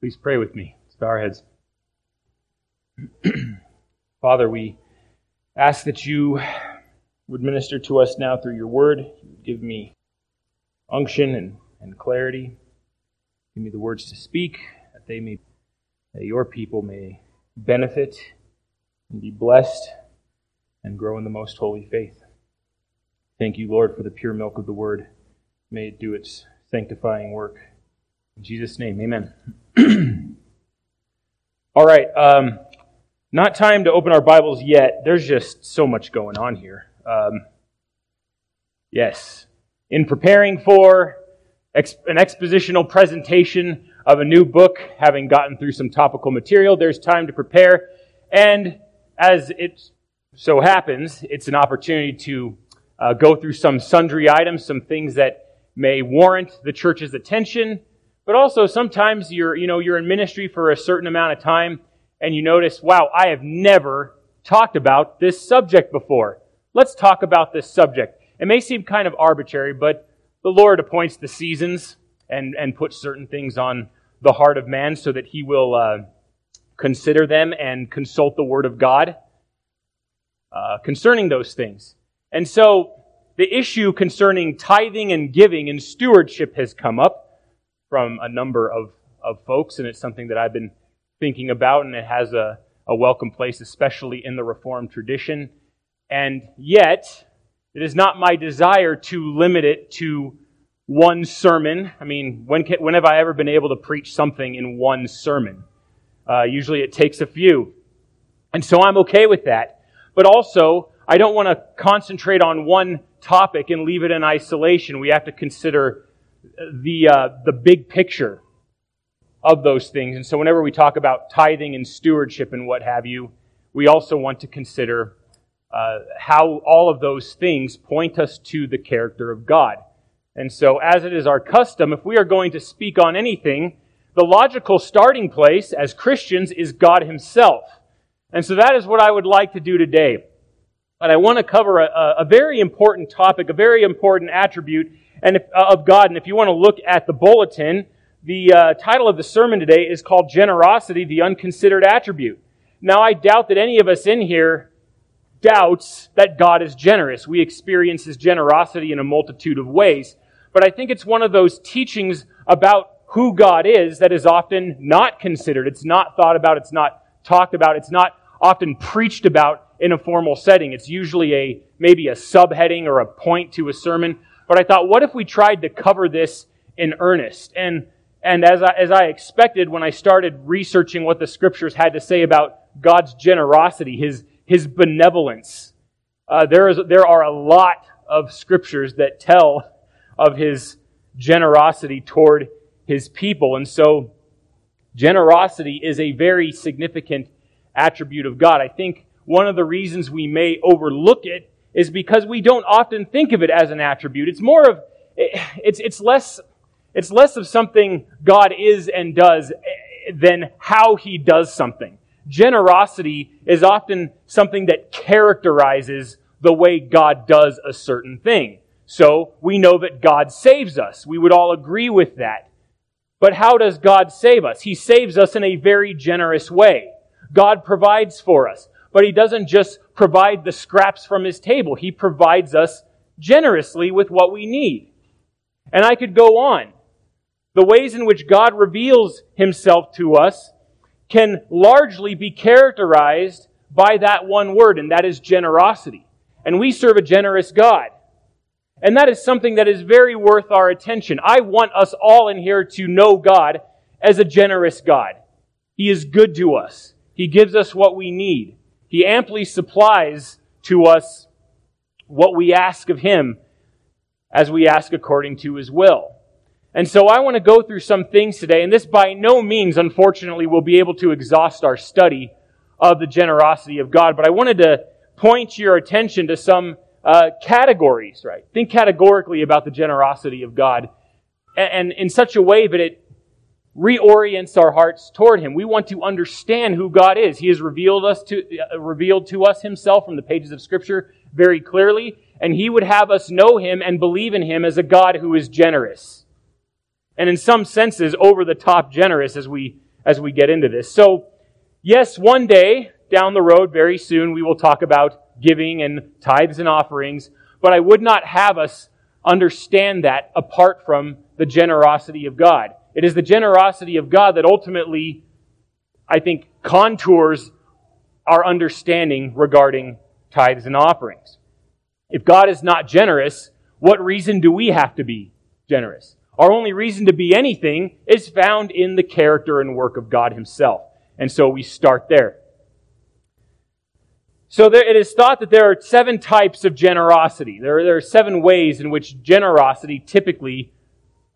Please pray with me. Let's bow our heads. Father, we ask that you would minister to us now through your word. Give me unction and, and clarity. Give me the words to speak, that they may that your people may benefit and be blessed and grow in the most holy faith. Thank you, Lord, for the pure milk of the word. May it do its sanctifying work. In Jesus' name, amen. All right, um, not time to open our Bibles yet. There's just so much going on here. Um, yes, in preparing for an expositional presentation of a new book, having gotten through some topical material, there's time to prepare. And as it so happens, it's an opportunity to uh, go through some sundry items, some things that may warrant the church's attention but also sometimes you're, you know, you're in ministry for a certain amount of time and you notice, wow, I have never talked about this subject before. Let's talk about this subject. It may seem kind of arbitrary, but the Lord appoints the seasons and, and puts certain things on the heart of man so that he will uh, consider them and consult the Word of God uh, concerning those things. And so the issue concerning tithing and giving and stewardship has come up from a number of, of folks, and it's something that I've been thinking about, and it has a, a welcome place, especially in the Reformed tradition. And yet, it is not my desire to limit it to one sermon. I mean, when, can, when have I ever been able to preach something in one sermon? Uh, usually it takes a few. And so I'm okay with that. But also, I don't want to concentrate on one topic and leave it in isolation. We have to consider the, uh, the big picture of those things. And so, whenever we talk about tithing and stewardship and what have you, we also want to consider uh, how all of those things point us to the character of God. And so, as it is our custom, if we are going to speak on anything, the logical starting place as Christians is God Himself. And so, that is what I would like to do today. But I want to cover a, a very important topic, a very important attribute and if, uh, of God. And if you want to look at the bulletin, the uh, title of the sermon today is called Generosity, the Unconsidered Attribute. Now, I doubt that any of us in here doubts that God is generous. We experience His generosity in a multitude of ways. But I think it's one of those teachings about who God is that is often not considered. It's not thought about. It's not talked about. It's not often preached about in a formal setting. It's usually a, maybe a subheading or a point to a sermon. But I thought, what if we tried to cover this in earnest? And, and as I, as I expected when I started researching what the scriptures had to say about God's generosity, His, His benevolence, uh, there, is, there are a lot of scriptures that tell of His generosity toward His people. And so, generosity is a very significant attribute of God. I think one of the reasons we may overlook it is because we don't often think of it as an attribute. It's more of, it's, it's less, it's less of something God is and does eh, than how he does something. Generosity is often something that characterizes the way God does a certain thing. So we know that God saves us. We would all agree with that. But how does God save us? He saves us in a very generous way. God provides for us. But He doesn't just provide the scraps from His table. He provides us generously with what we need. And I could go on. The ways in which God reveals Himself to us can largely be characterized by that one word, and that is generosity. And we serve a generous God. And that is something that is very worth our attention. I want us all in here to know God as a generous God. He is good to us. He gives us what we need. He amply supplies to us what we ask of Him as we ask according to His will. And so I want to go through some things today, and this by no means, unfortunately, will be able to exhaust our study of the generosity of God, but I wanted to point your attention to some uh, categories, right? Think categorically about the generosity of God, and, and in such a way that it reorients our hearts toward him. We want to understand who God is. He has revealed us to uh, revealed to us himself from the pages of scripture very clearly, and he would have us know him and believe in him as a God who is generous. And in some senses over the top generous as we as we get into this. So, yes, one day down the road, very soon, we will talk about giving and tithes and offerings, but I would not have us understand that apart from the generosity of God. It is the generosity of God that ultimately, I think, contours our understanding regarding tithes and offerings. If God is not generous, what reason do we have to be generous? Our only reason to be anything is found in the character and work of God Himself. And so we start there. So there, it is thought that there are seven types of generosity. There, there are seven ways in which generosity typically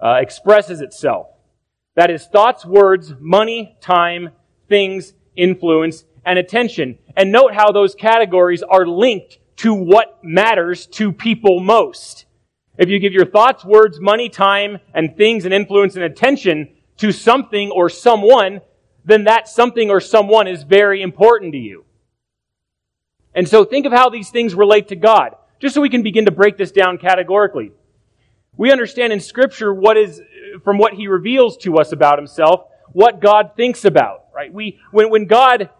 uh, expresses itself. That is thoughts, words, money, time, things, influence, and attention. And note how those categories are linked to what matters to people most. If you give your thoughts, words, money, time, and things and influence and attention to something or someone, then that something or someone is very important to you. And so think of how these things relate to God, just so we can begin to break this down categorically. We understand in Scripture what is, from what He reveals to us about Himself, what God thinks about, right? We, when, when God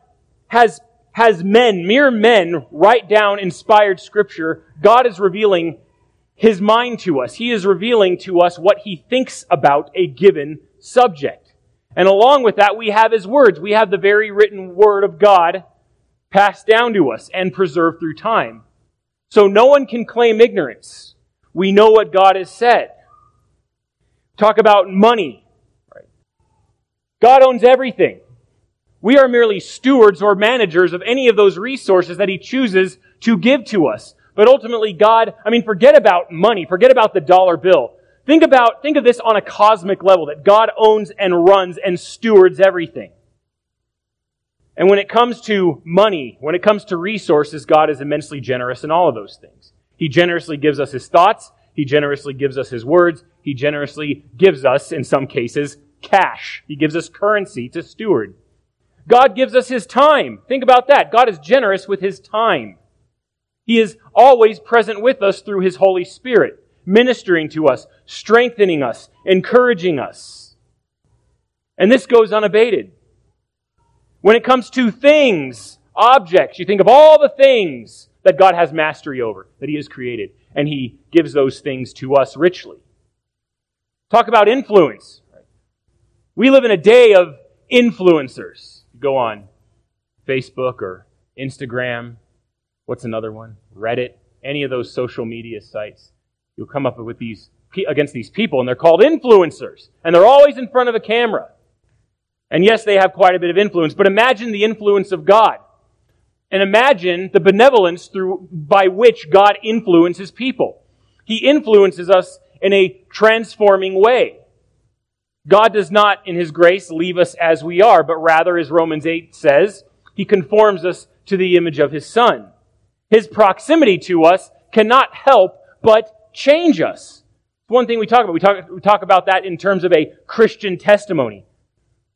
has, has men, mere men, write down inspired Scripture, God is revealing His mind to us. He is revealing to us what He thinks about a given subject. And along with that, we have His words. We have the very written Word of God passed down to us and preserved through time. So no one can claim ignorance. We know what God has said. Talk about money. God owns everything. We are merely stewards or managers of any of those resources that He chooses to give to us. But ultimately, God, I mean, forget about money. Forget about the dollar bill. Think about, think of this on a cosmic level, that God owns and runs and stewards everything. And when it comes to money, when it comes to resources, God is immensely generous in all of those things. He generously gives us His thoughts. He generously gives us His words. He generously gives us, in some cases, cash. He gives us currency to steward. God gives us His time. Think about that. God is generous with His time. He is always present with us through His Holy Spirit, ministering to us, strengthening us, encouraging us. And this goes unabated. When it comes to things, objects, you think of all the things that God has mastery over, that He has created, and He gives those things to us richly. Talk about influence. We live in a day of influencers. Go on Facebook or Instagram. What's another one? Reddit. Any of those social media sites. You'll come up with these against these people, and they're called influencers, and they're always in front of a camera. And yes, they have quite a bit of influence, but imagine the influence of God. And imagine the benevolence through, by which God influences people. He influences us in a transforming way. God does not, in His grace, leave us as we are, but rather, as Romans 8 says, He conforms us to the image of His Son. His proximity to us cannot help but change us. It's one thing we talk about, we talk, we talk about that in terms of a Christian testimony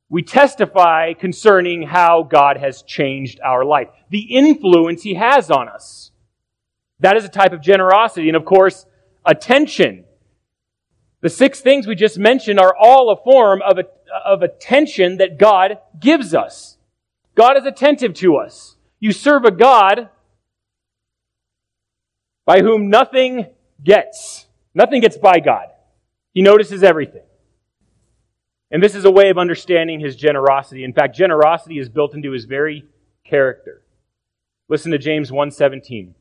we testify concerning how God has changed our life, the influence He has on us. That is a type of generosity. And of course, attention. The six things we just mentioned are all a form of, a, of attention that God gives us. God is attentive to us. You serve a God by whom nothing gets. Nothing gets by God. He notices everything. And this is a way of understanding his generosity. In fact, generosity is built into his very character. Listen to James 1:17.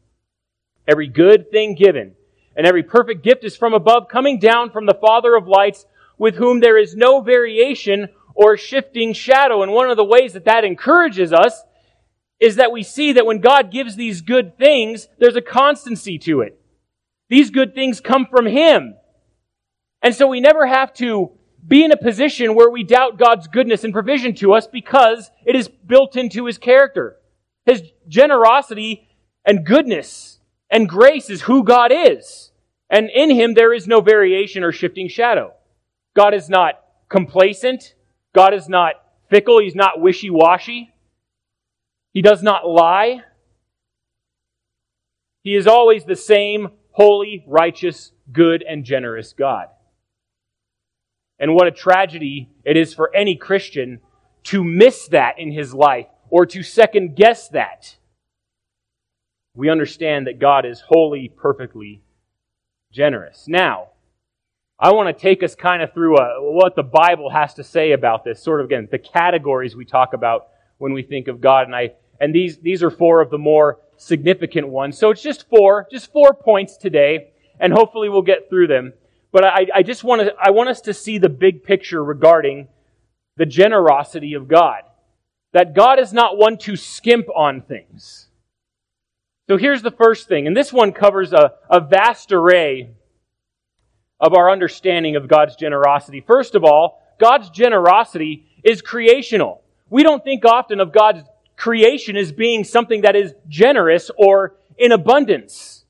Every good thing given and every perfect gift is from above, coming down from the Father of lights, with whom there is no variation or shifting shadow. And one of the ways that that encourages us is that we see that when God gives these good things, there's a constancy to it. These good things come from Him. And so we never have to be in a position where we doubt God's goodness and provision to us because it is built into His character. His generosity and goodness and grace is who God is. And in Him there is no variation or shifting shadow. God is not complacent. God is not fickle. He's not wishy-washy. He does not lie. He is always the same holy, righteous, good, and generous God. And what a tragedy it is for any Christian to miss that in his life or to second guess that. We understand that God is wholly, perfectly generous. Now, I want to take us kind of through a, uh, what the Bible has to say about this, sort of again, the categories we talk about when we think of God. And I, and these, these are four of the more significant ones. So it's just four, just four points today, and hopefully we'll get through them. But I, I just want to, I want us to see the big picture regarding the generosity of God. That God is not one to skimp on things. So here's the first thing, and this one covers a, a vast array of our understanding of God's generosity. First of all, God's generosity is creational. We don't think often of God's creation as being something that is generous or in abundance.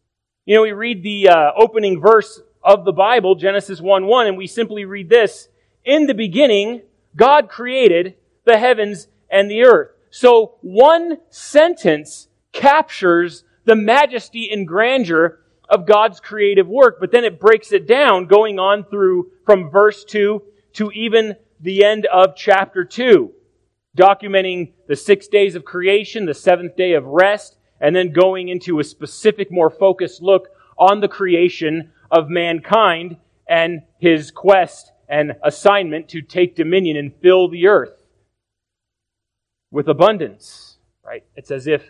You know, we read the uh, opening verse of the Bible, Genesis 1 1, and we simply read this In the beginning, God created the heavens and the earth. So one sentence captures the majesty and grandeur of God's creative work, but then it breaks it down going on through from verse 2 to even the end of chapter 2, documenting the six days of creation, the seventh day of rest, and then going into a specific, more focused look on the creation of mankind and his quest and assignment to take dominion and fill the earth with abundance, right? It's as if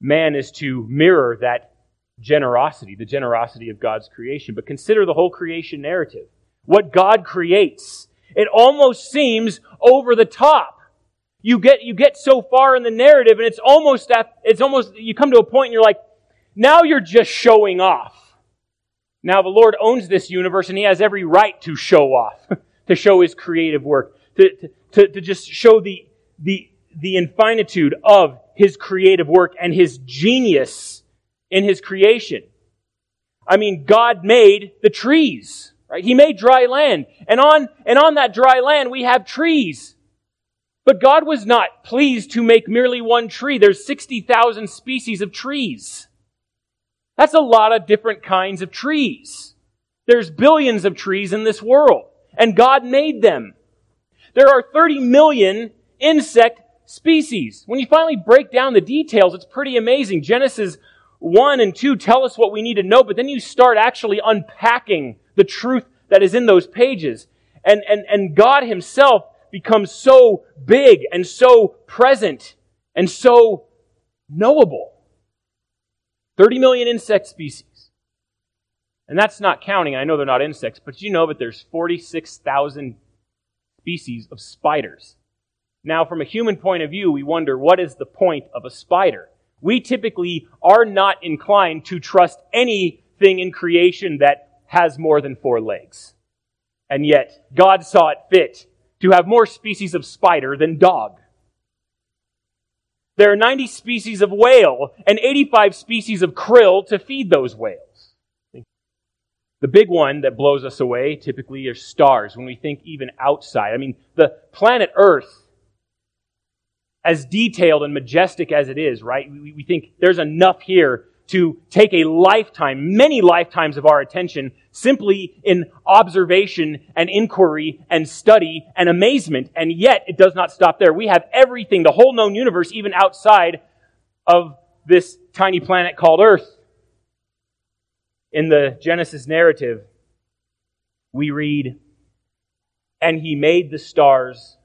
man is to mirror that generosity, the generosity of God's creation. But consider the whole creation narrative. What God creates. It almost seems over the top. You get, you get so far in the narrative and it's almost at, it's almost, you come to a point and you're like, now you're just showing off. Now the Lord owns this universe and He has every right to show off, to show His creative work, to, to, to just show the, the, the infinitude of His creative work and His genius in his creation. I mean, God made the trees, right? He made dry land. And on, and on that dry land, we have trees. But God was not pleased to make merely one tree. There's 60,000 species of trees. That's a lot of different kinds of trees. There's billions of trees in this world, and God made them. There are 30 million insect species. When you finally break down the details, it's pretty amazing. Genesis 1 and 2 tell us what we need to know, but then you start actually unpacking the truth that is in those pages. And, and, and God Himself becomes so big and so present and so knowable. 30 million insect species. And that's not counting, I know they're not insects, but you know that there's 46,000 species of spiders. Now, from a human point of view, we wonder what is the point of a spider? we typically are not inclined to trust anything in creation that has more than four legs. And yet, God saw it fit to have more species of spider than dog. There are 90 species of whale and 85 species of krill to feed those whales. The big one that blows us away typically are stars when we think even outside. I mean, the planet Earth as detailed and majestic as it is, right? We, we think there's enough here to take a lifetime, many lifetimes of our attention simply in observation and inquiry and study and amazement. And yet it does not stop there. We have everything, the whole known universe, even outside of this tiny planet called Earth. In the Genesis narrative, we read, and he made the stars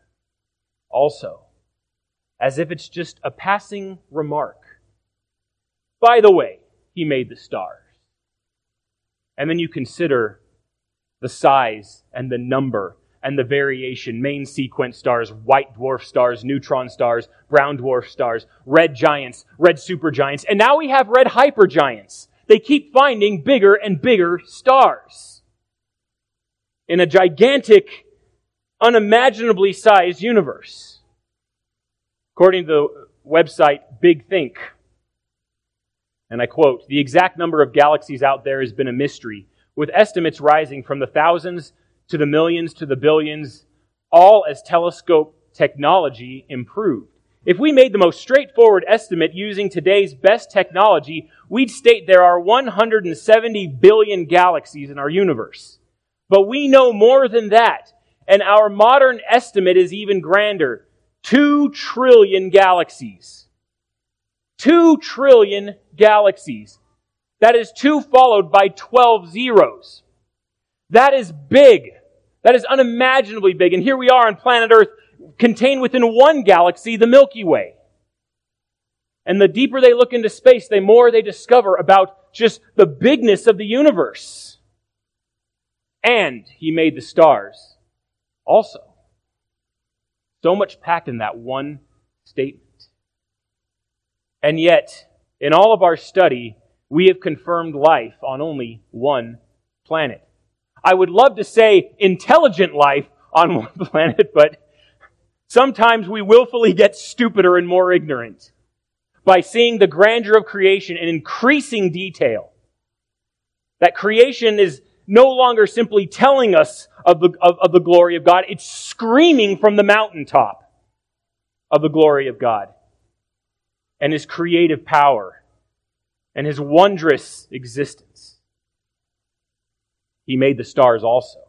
also as if it's just a passing remark. By the way, he made the stars. And then you consider the size and the number and the variation main sequence stars, white dwarf stars, neutron stars, brown dwarf stars, red giants, red supergiants, and now we have red hypergiants. They keep finding bigger and bigger stars in a gigantic, unimaginably sized universe. According to the website Big Think, and I quote, the exact number of galaxies out there has been a mystery, with estimates rising from the thousands to the millions to the billions, all as telescope technology improved. If we made the most straightforward estimate using today's best technology, we'd state there are 170 billion galaxies in our universe. But we know more than that. and our modern estimate is even grander. Two trillion galaxies. Two trillion galaxies. That is two followed by 12 zeros. That is big. That is unimaginably big. And here we are on planet Earth, contained within one galaxy, the Milky Way. And the deeper they look into space, the more they discover about just the bigness of the universe. And he made the stars also. So much packed in that one statement. And yet, in all of our study, we have confirmed life on only one planet. I would love to say intelligent life on one planet, but sometimes we willfully get stupider and more ignorant by seeing the grandeur of creation in increasing detail. That creation is no longer simply telling us of the, of, of the glory of God, it's screaming from the mountaintop of the glory of God and His creative power and His wondrous existence. He made the stars also.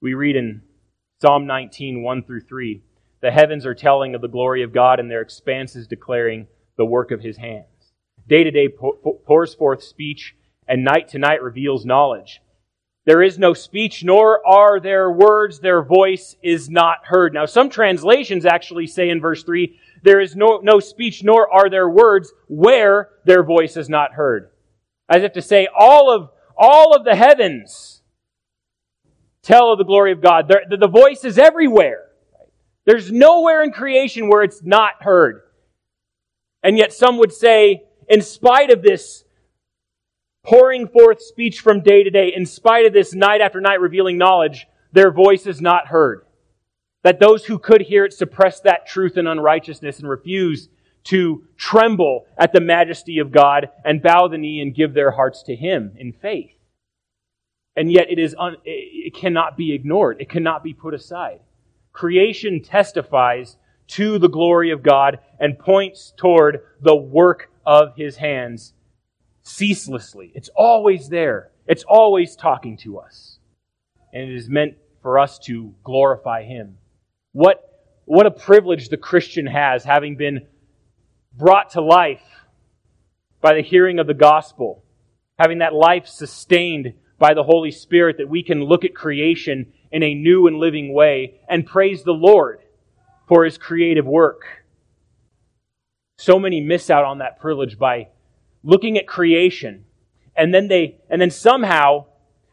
We read in Psalm 19, 1 through 3. The heavens are telling of the glory of God, and their expanses declaring the work of his hands. Day to day pours forth speech, and night to night reveals knowledge. There is no speech, nor are there words. Their voice is not heard. Now, some translations actually say in verse 3, there is no, no speech, nor are there words where their voice is not heard. As if to say, all of, all of the heavens tell of the glory of God. The, the voice is everywhere. There's nowhere in creation where it's not heard. And yet some would say, in spite of this pouring forth speech from day to day, in spite of this night after night revealing knowledge, their voice is not heard. That those who could hear it suppress that truth and unrighteousness and refuse to tremble at the majesty of God and bow the knee and give their hearts to Him in faith. And yet it is un- it cannot be ignored. It cannot be put aside. Creation testifies to the glory of God and points toward the work of his hands ceaselessly. It's always there. It's always talking to us. And it is meant for us to glorify him. What, what a privilege the Christian has, having been brought to life by the hearing of the gospel, having that life sustained by the Holy Spirit, that we can look at creation in a new and living way and praise the Lord for his creative work. So many miss out on that privilege by looking at creation and then they and then somehow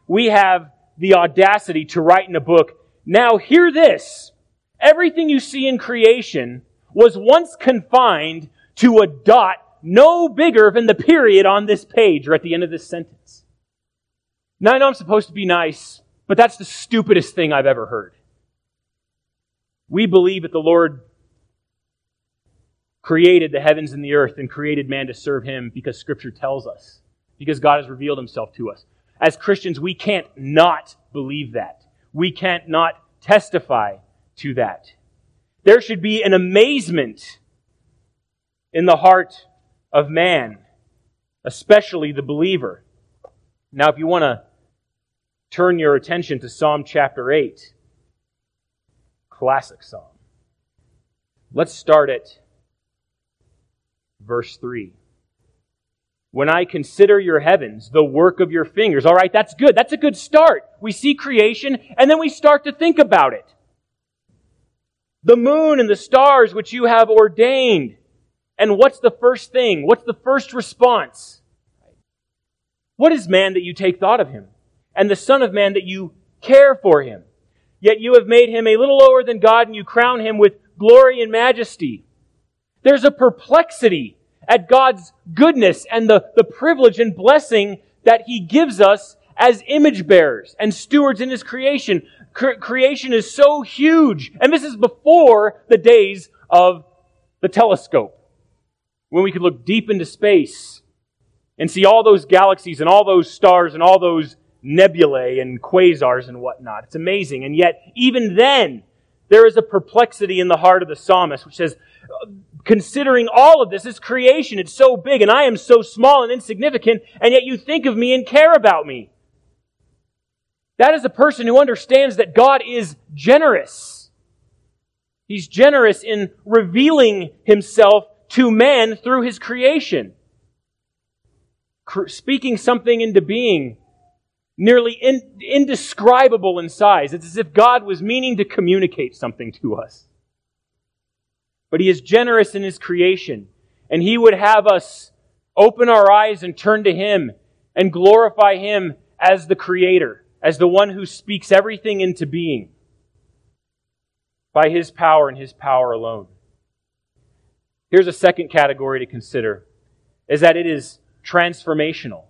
we have the audacity to write in a book, now hear this. Everything you see in creation was once confined to a dot no bigger than the period on this page or at the end of this sentence. Now I know I'm supposed to be nice, but that's the stupidest thing I've ever heard. We believe that the Lord created the heavens and the earth and created man to serve him because Scripture tells us, because God has revealed himself to us. As Christians, we can't not believe that. We can't not testify to that. There should be an amazement in the heart of man, especially the believer. Now, if you want to turn your attention to Psalm chapter 8. Classic psalm. Let's start at verse 3. When I consider your heavens, the work of your fingers. All right, that's good. That's a good start. We see creation and then we start to think about it. The moon and the stars which you have ordained. And what's the first thing? What's the first response? What is man that you take thought of him? and the Son of Man that you care for him. Yet you have made him a little lower than God and you crown him with glory and majesty. There's a perplexity at God's goodness and the, the privilege and blessing that he gives us as image bearers and stewards in his creation. Cre- creation is so huge. And this is before the days of the telescope, when we could look deep into space and see all those galaxies and all those stars and all those nebulae and quasars and whatnot. It's amazing. And yet, even then, there is a perplexity in the heart of the psalmist, which says, considering all of this, this creation, it's so big, and I am so small and insignificant, and yet you think of me and care about me. That is a person who understands that God is generous. He's generous in revealing himself to man through his creation. Speaking something into being nearly in, indescribable in size. It's as if God was meaning to communicate something to us. But He is generous in His creation, and He would have us open our eyes and turn to Him and glorify Him as the Creator, as the one who speaks everything into being by His power and His power alone. Here's a second category to consider is that it is transformational.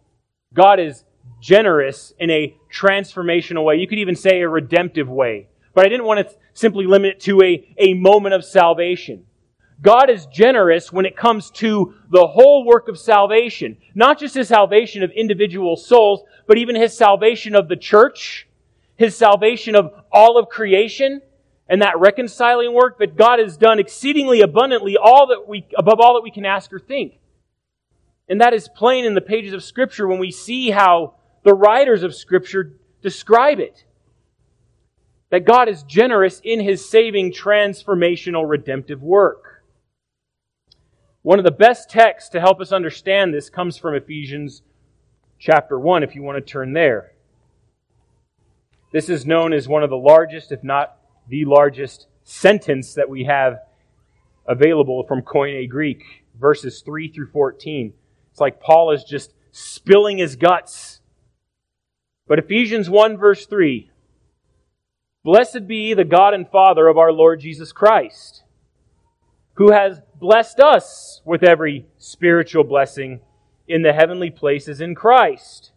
God is generous in a transformational way. You could even say a redemptive way. But I didn't want to simply limit it to a, a moment of salvation. God is generous when it comes to the whole work of salvation. Not just his salvation of individual souls, but even his salvation of the church, his salvation of all of creation, and that reconciling work that God has done exceedingly abundantly all that we, above all that we can ask or think. And that is plain in the pages of Scripture when we see how the writers of Scripture describe it. That God is generous in his saving, transformational, redemptive work. One of the best texts to help us understand this comes from Ephesians chapter 1, if you want to turn there. This is known as one of the largest, if not the largest, sentence that we have available from Koine Greek, verses 3 through 14. It's like Paul is just spilling his guts but Ephesians 1 verse 3 Blessed be the God and Father of our Lord Jesus Christ, who has blessed us with every spiritual blessing in the heavenly places in Christ.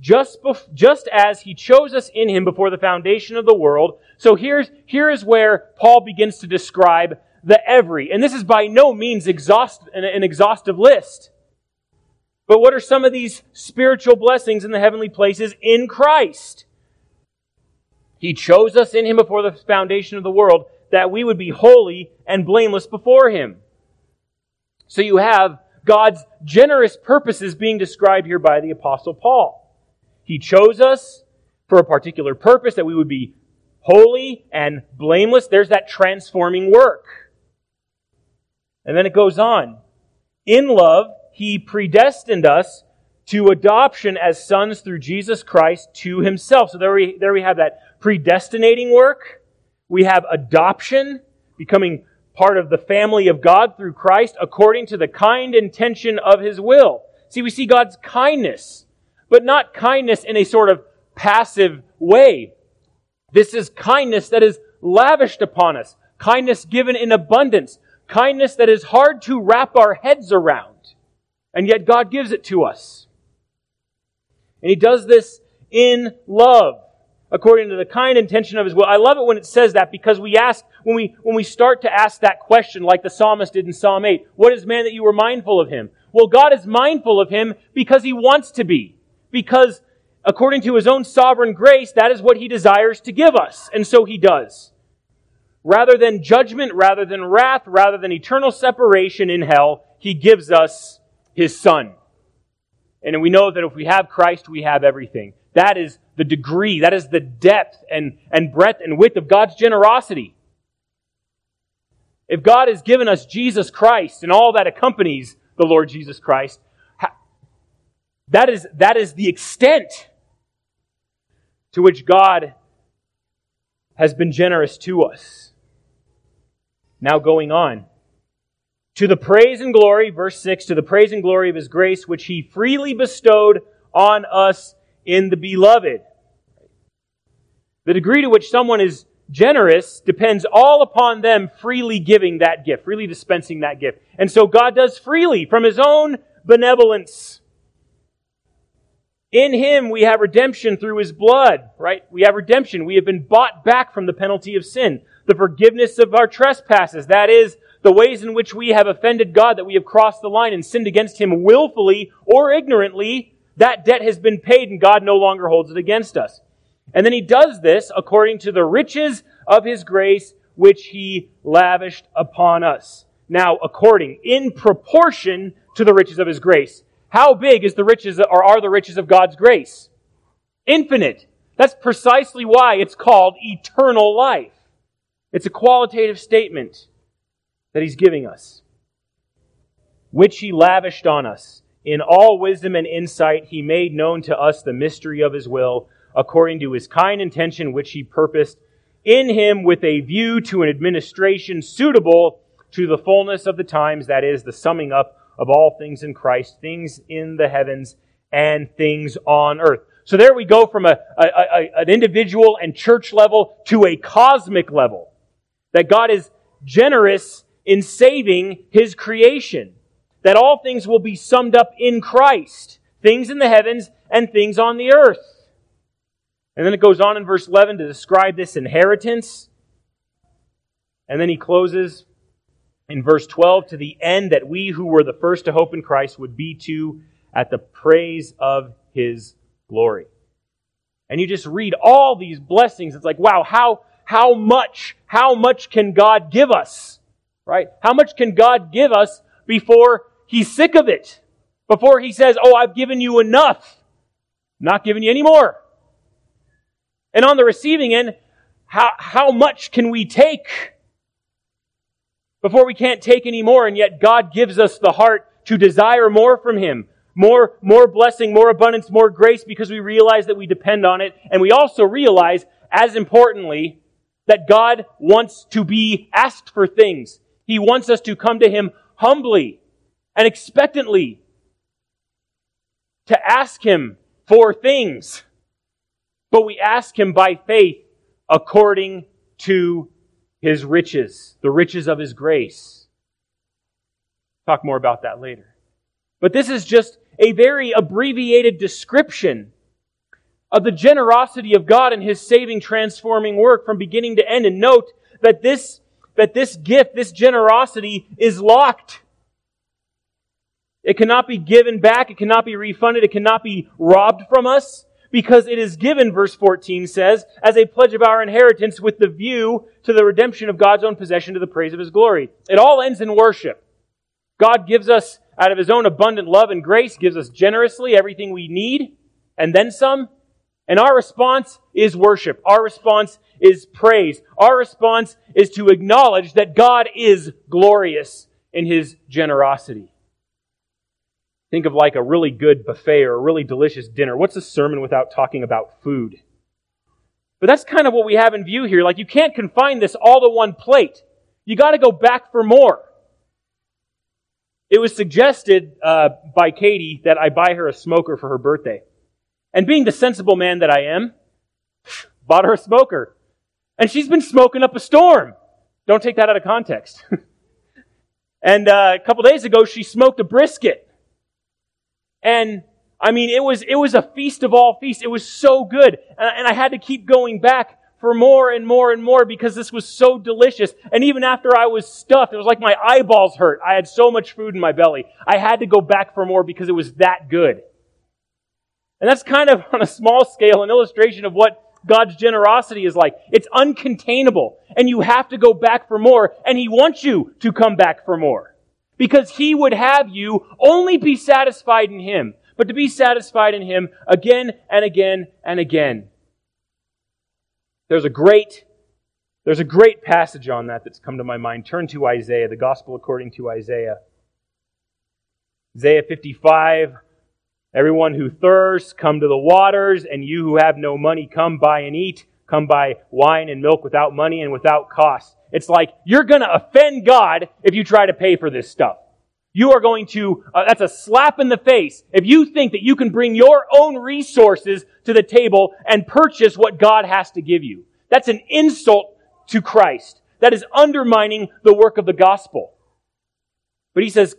Just, bef- just as he chose us in him before the foundation of the world. So here's, here is where Paul begins to describe the every. And this is by no means exhaust, an, an exhaustive list. But what are some of these spiritual blessings in the heavenly places in Christ? He chose us in Him before the foundation of the world that we would be holy and blameless before Him. So you have God's generous purposes being described here by the Apostle Paul. He chose us for a particular purpose that we would be holy and blameless. There's that transforming work. And then it goes on. In love, he predestined us to adoption as sons through Jesus Christ to himself. So there we, there we have that predestinating work. We have adoption, becoming part of the family of God through Christ according to the kind intention of his will. See, we see God's kindness, but not kindness in a sort of passive way. This is kindness that is lavished upon us, kindness given in abundance, kindness that is hard to wrap our heads around. And yet God gives it to us. And He does this in love, according to the kind intention of His will. I love it when it says that because we ask, when we, when we start to ask that question, like the psalmist did in Psalm 8, what is man that you were mindful of him? Well, God is mindful of him because He wants to be. Because according to His own sovereign grace, that is what He desires to give us. And so He does. Rather than judgment, rather than wrath, rather than eternal separation in hell, He gives us his son. And we know that if we have Christ, we have everything. That is the degree, that is the depth and, and breadth and width of God's generosity. If God has given us Jesus Christ and all that accompanies the Lord Jesus Christ, that is, that is the extent to which God has been generous to us. Now, going on. To the praise and glory, verse 6, to the praise and glory of his grace, which he freely bestowed on us in the beloved. The degree to which someone is generous depends all upon them freely giving that gift, freely dispensing that gift. And so God does freely from his own benevolence. In him we have redemption through his blood, right? We have redemption. We have been bought back from the penalty of sin. The forgiveness of our trespasses. That is the ways in which we have offended God, that we have crossed the line and sinned against Him willfully or ignorantly, that debt has been paid and God no longer holds it against us. And then He does this according to the riches of His grace, which He lavished upon us. Now, according, in proportion to the riches of His grace. How big is the riches, or are the riches of God's grace? Infinite. That's precisely why it's called eternal life. It's a qualitative statement that he's giving us, which he lavished on us. In all wisdom and insight, he made known to us the mystery of his will, according to his kind intention, which he purposed in him with a view to an administration suitable to the fullness of the times, that is, the summing up of all things in Christ, things in the heavens and things on earth. So there we go from a, a, a, an individual and church level to a cosmic level. That God is generous in saving His creation. That all things will be summed up in Christ. Things in the heavens and things on the earth. And then it goes on in verse 11 to describe this inheritance. And then he closes in verse 12 to the end that we who were the first to hope in Christ would be too at the praise of his glory. And you just read all these blessings. It's like, wow, how, how much, how much can God give us? Right? How much can God give us before he's sick of it? Before he says, oh, I've given you enough. not giving you any more. And on the receiving end, how, how much can we take before we can't take any more? And yet God gives us the heart to desire more from Him, more, more blessing, more abundance, more grace because we realize that we depend on it. And we also realize, as importantly, that God wants to be asked for things. He wants us to come to Him humbly and expectantly to ask Him for things. But we ask Him by faith according to His riches, the riches of His grace. Talk more about that later. But this is just a very abbreviated description of the generosity of God and His saving, transforming work from beginning to end. And note that this, that this gift, this generosity is locked. It cannot be given back. It cannot be refunded. It cannot be robbed from us because it is given, verse 14 says, as a pledge of our inheritance with the view to the redemption of God's own possession to the praise of His glory. It all ends in worship. God gives us out of his own abundant love and grace, gives us generously everything we need, and then some. And our response is worship. Our response is praise. Our response is to acknowledge that God is glorious in his generosity. Think of like a really good buffet or a really delicious dinner. What's a sermon without talking about food? But that's kind of what we have in view here. Like you can't confine this all to one plate. You gotta go back for more. It was suggested uh, by Katie that I buy her a smoker for her birthday. And being the sensible man that I am, bought her a smoker. And she's been smoking up a storm. Don't take that out of context. and uh, a couple days ago, she smoked a brisket. And I mean, it was, it was a feast of all feasts. It was so good. And, and I had to keep going back for more and more and more because this was so delicious. And even after I was stuffed, it was like my eyeballs hurt. I had so much food in my belly. I had to go back for more because it was that good. And that's kind of on a small scale an illustration of what God's generosity is like. It's uncontainable and you have to go back for more and He wants you to come back for more because He would have you only be satisfied in Him, but to be satisfied in Him again and again and again. There's a great there's a great passage on that that's come to my mind. Turn to Isaiah, the gospel according to Isaiah. Isaiah 55 Everyone who thirsts, come to the waters, and you who have no money, come buy and eat. Come buy wine and milk without money and without cost. It's like you're going to offend God if you try to pay for this stuff. You are going to, uh, that's a slap in the face if you think that you can bring your own resources to the table and purchase what God has to give you. That's an insult to Christ. That is undermining the work of the gospel. But he says,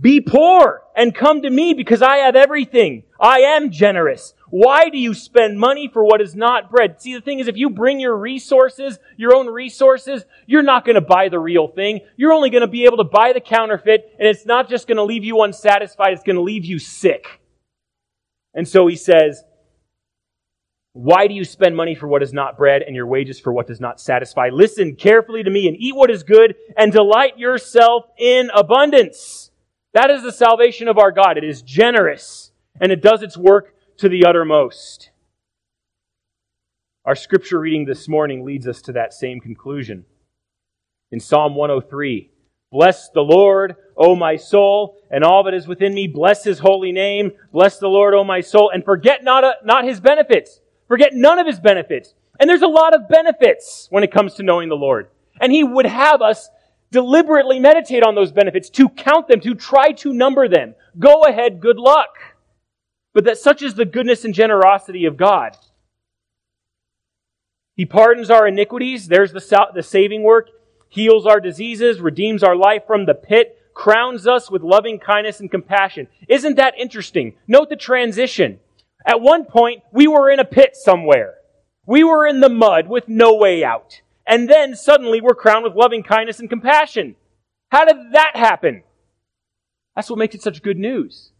be poor and come to me because I have everything. I am generous. Why do you spend money for what is not bread? See, the thing is, if you bring your resources, your own resources, you're not going to buy the real thing. You're only going to be able to buy the counterfeit, and it's not just going to leave you unsatisfied, it's going to leave you sick. And so he says, why do you spend money for what is not bread and your wages for what does not satisfy? Listen carefully to me and eat what is good and delight yourself in abundance. That is the salvation of our God. It is generous and it does its work to the uttermost. Our scripture reading this morning leads us to that same conclusion. In Psalm 103, Bless the Lord, O my soul, and all that is within me. Bless his holy name. Bless the Lord, O my soul, and forget not, uh, not his benefits. Forget none of his benefits. And there's a lot of benefits when it comes to knowing the Lord. And he would have us deliberately meditate on those benefits, to count them, to try to number them. Go ahead, good luck. But that such is the goodness and generosity of God. He pardons our iniquities. There's the, the saving work. Heals our diseases, redeems our life from the pit, crowns us with loving kindness and compassion. Isn't that interesting? Note the transition. At one point, we were in a pit somewhere. We were in the mud with no way out and then suddenly we're crowned with loving kindness and compassion. How did that happen? That's what makes it such good news.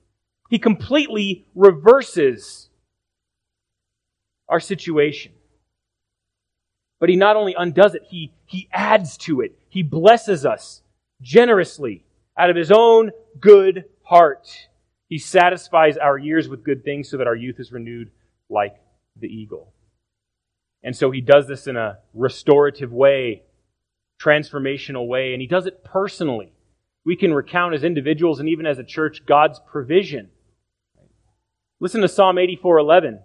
He completely reverses our situation. But he not only undoes it, he, he adds to it. He blesses us generously out of his own good heart. He satisfies our years with good things so that our youth is renewed like the eagle. And so he does this in a restorative way, transformational way, and he does it personally. We can recount as individuals and even as a church God's provision. Listen to Psalm 84:11.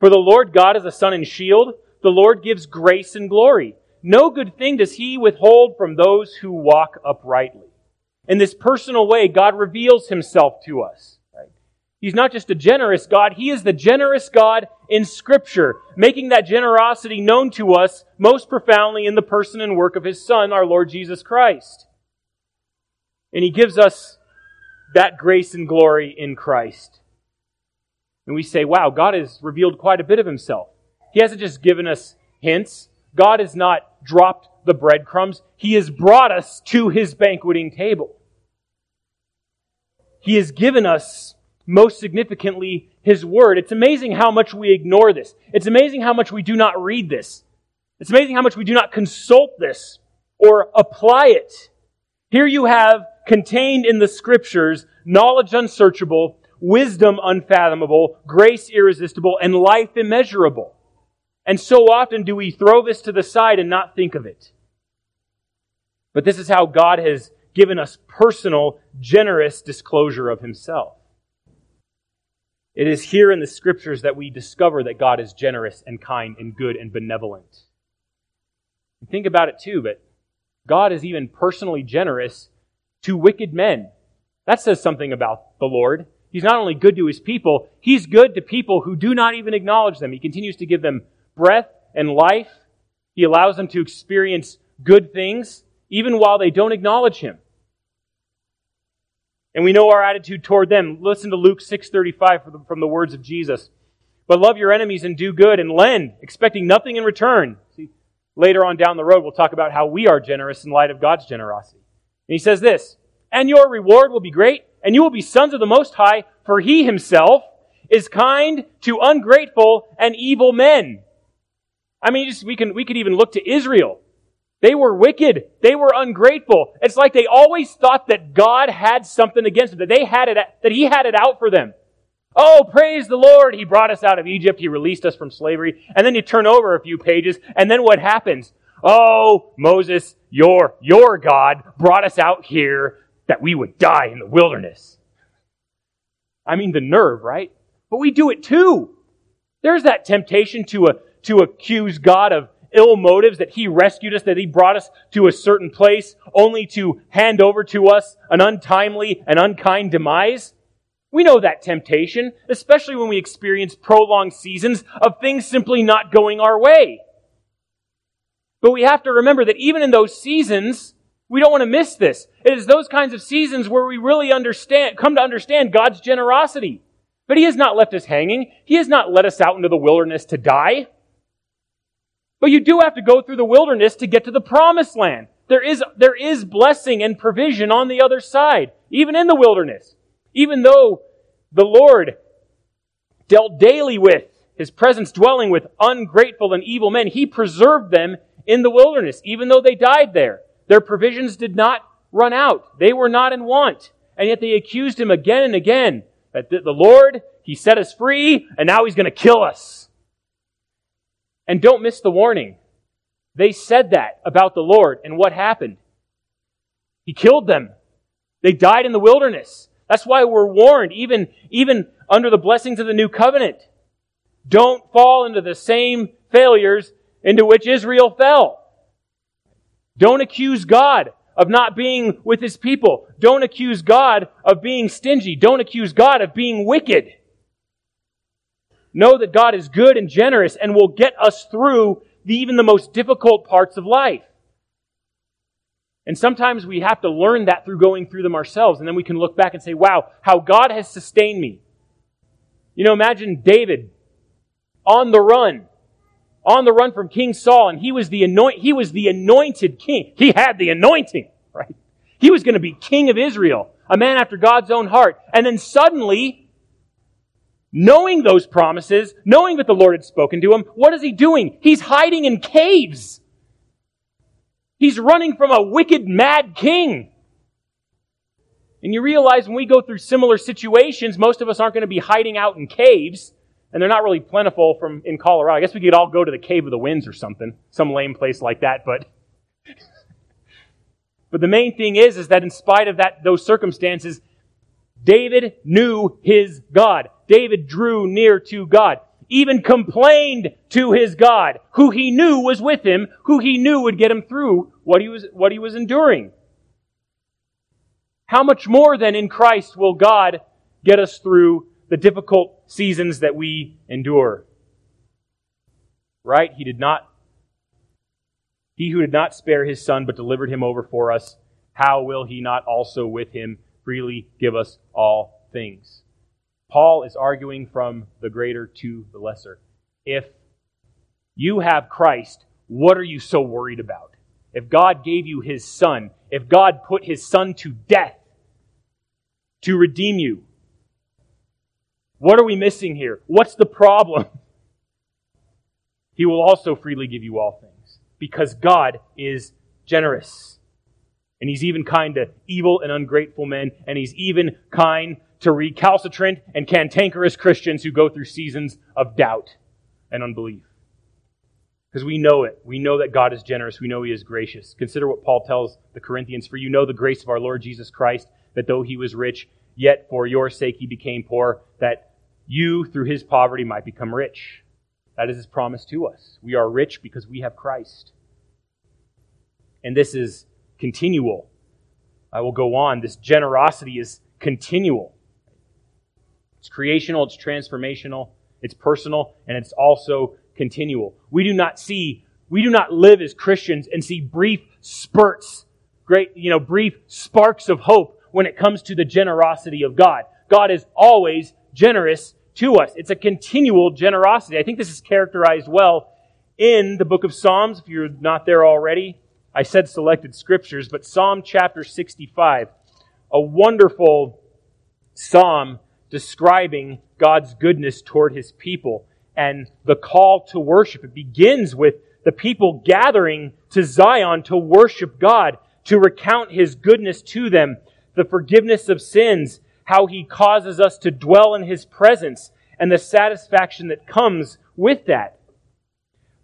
For the Lord God is a sun and shield, the Lord gives grace and glory. No good thing does he withhold from those who walk uprightly. In this personal way, God reveals himself to us. He's not just a generous God, He is the generous God in Scripture, making that generosity known to us most profoundly in the person and work of His Son, our Lord Jesus Christ. And He gives us that grace and glory in Christ. And we say, wow, God has revealed quite a bit of Himself. He hasn't just given us hints. God has not dropped the breadcrumbs. He has brought us to His banqueting table. He has given us most significantly, His Word. It's amazing how much we ignore this. It's amazing how much we do not read this. It's amazing how much we do not consult this or apply it. Here you have contained in the Scriptures knowledge unsearchable, wisdom unfathomable, grace irresistible, and life immeasurable. And so often do we throw this to the side and not think of it. But this is how God has given us personal, generous disclosure of Himself. It is here in the scriptures that we discover that God is generous and kind and good and benevolent. And think about it too, but God is even personally generous to wicked men. That says something about the Lord. He's not only good to his people, he's good to people who do not even acknowledge them. He continues to give them breath and life. He allows them to experience good things, even while they don't acknowledge him. And we know our attitude toward them. Listen to Luke 6:35 from, from the words of Jesus. But love your enemies and do good and lend, expecting nothing in return. See, later on down the road, we'll talk about how we are generous in light of God's generosity. And he says this, and your reward will be great, and you will be sons of the Most High, for he himself is kind to ungrateful and evil men. I mean, just, we can, we could even look to Israel. They were wicked. They were ungrateful. It's like they always thought that God had something against them, that they had it, that He had it out for them. Oh, praise the Lord. He brought us out of Egypt. He released us from slavery. And then you turn over a few pages, and then what happens? Oh, Moses, your, your God brought us out here that we would die in the wilderness. I mean, the nerve, right? But we do it too. There's that temptation to, uh, to accuse God of ill motives, that He rescued us, that He brought us to a certain place only to hand over to us an untimely and unkind demise? We know that temptation, especially when we experience prolonged seasons of things simply not going our way. But we have to remember that even in those seasons, we don't want to miss this. It is those kinds of seasons where we really understand, come to understand God's generosity. But He has not left us hanging. He has not let us out into the wilderness to die. But you do have to go through the wilderness to get to the promised land. There is, there is blessing and provision on the other side, even in the wilderness. Even though the Lord dealt daily with his presence dwelling with ungrateful and evil men, he preserved them in the wilderness, even though they died there. Their provisions did not run out. They were not in want. And yet they accused him again and again that the Lord, he set us free, and now he's going to kill us. And don't miss the warning. They said that about the Lord, and what happened? He killed them. They died in the wilderness. That's why we're warned, even, even under the blessings of the new covenant. Don't fall into the same failures into which Israel fell. Don't accuse God of not being with his people. Don't accuse God of being stingy. Don't accuse God of being wicked. Know that God is good and generous and will get us through the, even the most difficult parts of life. And sometimes we have to learn that through going through them ourselves, and then we can look back and say, wow, how God has sustained me. You know, imagine David on the run, on the run from King Saul, and he was the anoint, he was the anointed king. He had the anointing, right? He was going to be king of Israel, a man after God's own heart. And then suddenly, knowing those promises, knowing that the Lord had spoken to him, what is he doing? He's hiding in caves. He's running from a wicked, mad king. And you realize when we go through similar situations, most of us aren't going to be hiding out in caves and they're not really plentiful from in Colorado. I guess we could all go to the Cave of the Winds or something, some lame place like that. But but the main thing is, is that in spite of that those circumstances, David knew his God. David drew near to God. Even complained to his God, who he knew was with him, who he knew would get him through what he was, what he was enduring. How much more then in Christ will God get us through the difficult seasons that we endure. Right? He did not, he who did not spare his son but delivered him over for us, how will he not also with him freely give us all things? Paul is arguing from the greater to the lesser. If you have Christ, what are you so worried about? If God gave you his son, if God put his son to death to redeem you, what are we missing here? What's the problem? He will also freely give you all things because God is generous. And He's even kind to evil and ungrateful men, and He's even kind to recalcitrant and cantankerous Christians who go through seasons of doubt and unbelief. Because we know it. We know that God is generous. We know He is gracious. Consider what Paul tells the Corinthians For you know the grace of our Lord Jesus Christ, that though He was rich, yet for your sake He became poor, that you, through his poverty, might become rich. That is his promise to us. We are rich because we have Christ. And this is continual. I will go on. This generosity is continual. It's creational, it's transformational, it's personal, and it's also continual. We do not see, we do not live as Christians and see brief spurts, great, you know, brief sparks of hope when it comes to the generosity of God. God is always generous to us. It's a continual generosity. I think this is characterized well in the book of Psalms. If you're not there already, I said selected scriptures, but Psalm chapter 65, a wonderful psalm describing God's goodness toward his people and the call to worship. It begins with the people gathering to Zion to worship God, to recount his goodness to them, the forgiveness of sins, how he causes us to dwell in his presence and the satisfaction that comes with that.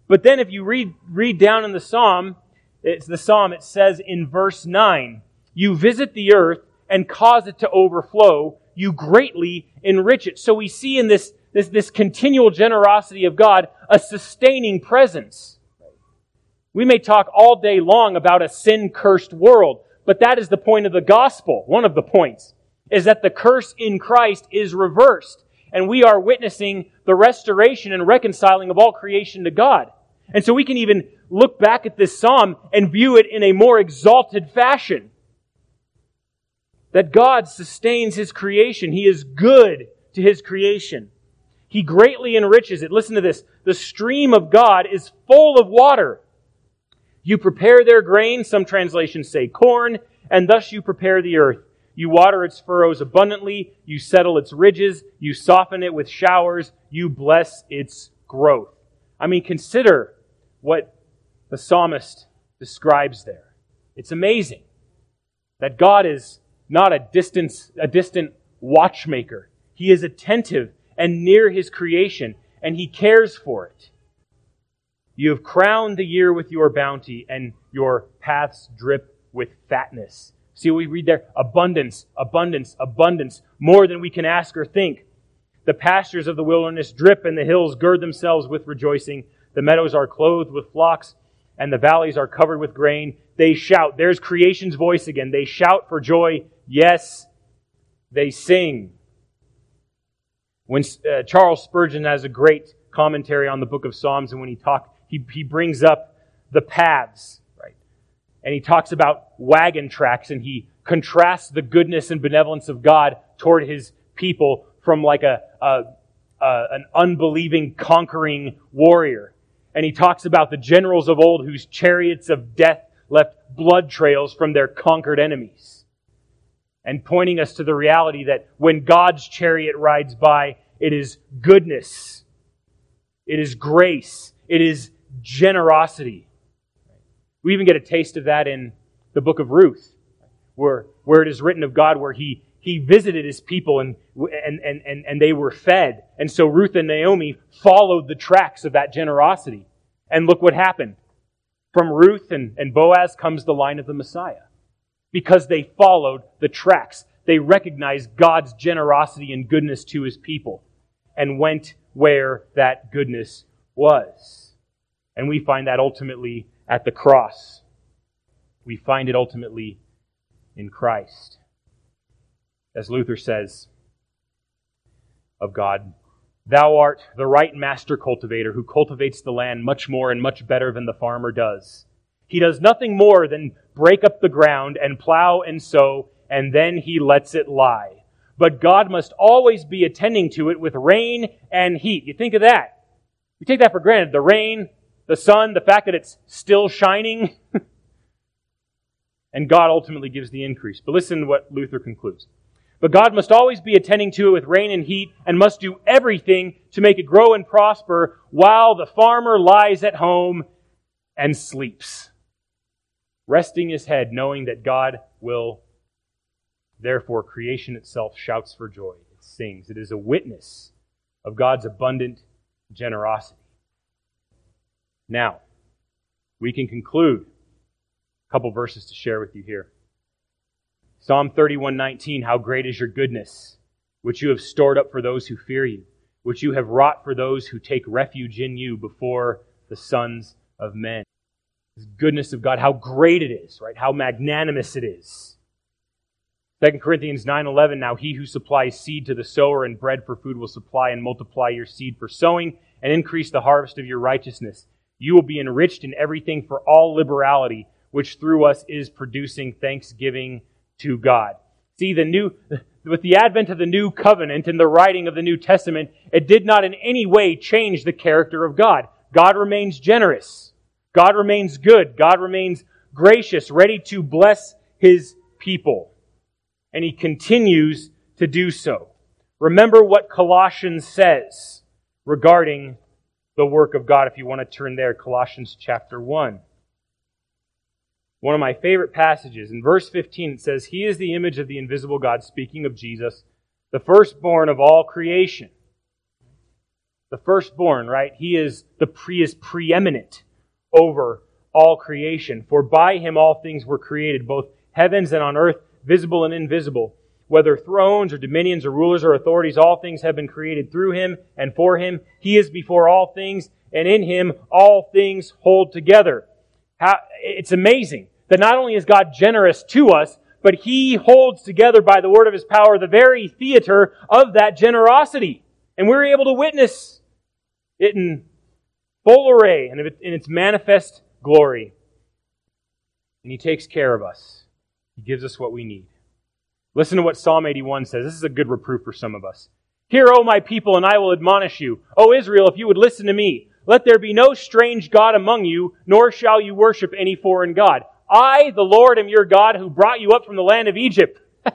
But then if you read, read down in the psalm, it's the psalm, it says in verse 9, you visit the earth and cause it to overflow. You greatly enrich it. So we see in this, this, this continual generosity of God a sustaining presence. We may talk all day long about a sin cursed world, but that is the point of the gospel. One of the points is that the curse in Christ is reversed and we are witnessing the restoration and reconciling of all creation to God. And so we can even look back at this psalm and view it in a more exalted fashion. That God sustains His creation. He is good to His creation. He greatly enriches it. Listen to this. The stream of God is full of water. You prepare their grain, some translations say corn, and thus you prepare the earth. You water its furrows abundantly. You settle its ridges. You soften it with showers. You bless its growth. I mean, consider what the psalmist describes there. It's amazing that God is not a distant, a distant watchmaker. He is attentive and near his creation, and he cares for it. You have crowned the year with your bounty, and your paths drip with fatness. See we read there? Abundance, abundance, abundance, more than we can ask or think. The pastures of the wilderness drip, and the hills gird themselves with rejoicing. The meadows are clothed with flocks, and the valleys are covered with grain. They shout. There's creation's voice again. They shout for joy. Yes, they sing. When uh, Charles Spurgeon has a great commentary on the book of Psalms, and when he talks, he, he brings up the paths? And he talks about wagon tracks, and he contrasts the goodness and benevolence of God toward his people from like a, a, a an unbelieving, conquering warrior. And he talks about the generals of old whose chariots of death left blood trails from their conquered enemies. And pointing us to the reality that when God's chariot rides by, it is goodness, it is grace, it is generosity. We even get a taste of that in the book of Ruth, where, where it is written of God where he, he visited his people and, and, and, and, and they were fed. And so Ruth and Naomi followed the tracks of that generosity. And look what happened. From Ruth and, and Boaz comes the line of the Messiah. Because they followed the tracks. They recognized God's generosity and goodness to his people and went where that goodness was. And we find that ultimately at the cross. We find it ultimately in Christ. As Luther says of God, Thou art the right master cultivator who cultivates the land much more and much better than the farmer does. He does nothing more than break up the ground and plow and sow, and then he lets it lie. But God must always be attending to it with rain and heat. You think of that. You take that for granted. The rain, the sun, the fact that it's still shining. and God ultimately gives the increase. But listen to what Luther concludes. But God must always be attending to it with rain and heat and must do everything to make it grow and prosper while the farmer lies at home and sleeps, resting his head, knowing that God will. Therefore, creation itself shouts for joy. It sings. It is a witness of God's abundant generosity. Now, we can conclude a couple verses to share with you here. Psalm 31:19 How great is your goodness which you have stored up for those who fear you which you have wrought for those who take refuge in you before the sons of men. This goodness of God how great it is, right? How magnanimous it is. 2 Corinthians 9:11 Now he who supplies seed to the sower and bread for food will supply and multiply your seed for sowing and increase the harvest of your righteousness. You will be enriched in everything for all liberality which through us is producing thanksgiving to God. See, the new, with the advent of the new covenant and the writing of the New Testament, it did not in any way change the character of God. God remains generous. God remains good. God remains gracious, ready to bless his people. And he continues to do so. Remember what Colossians says regarding the work of God. If you want to turn there, Colossians chapter 1 one of my favorite passages. In verse 15, it says, He is the image of the invisible God, speaking of Jesus, the firstborn of all creation. The firstborn, right? He is the pre is preeminent over all creation. For by him all things were created, both heavens and on earth, visible and invisible. Whether thrones or dominions or rulers or authorities, all things have been created through him and for him. He is before all things, and in him all things hold together. How, it's amazing that not only is God generous to us, but He holds together by the word of His power the very theater of that generosity. And we're able to witness it in full array and in its manifest glory. And He takes care of us. He gives us what we need. Listen to what Psalm 81 says. This is a good reproof for some of us. Hear, O my people, and I will admonish you. O Israel, if you would listen to me. Let there be no strange God among you, nor shall you worship any foreign God. I, the Lord, am your God who brought you up from the land of Egypt.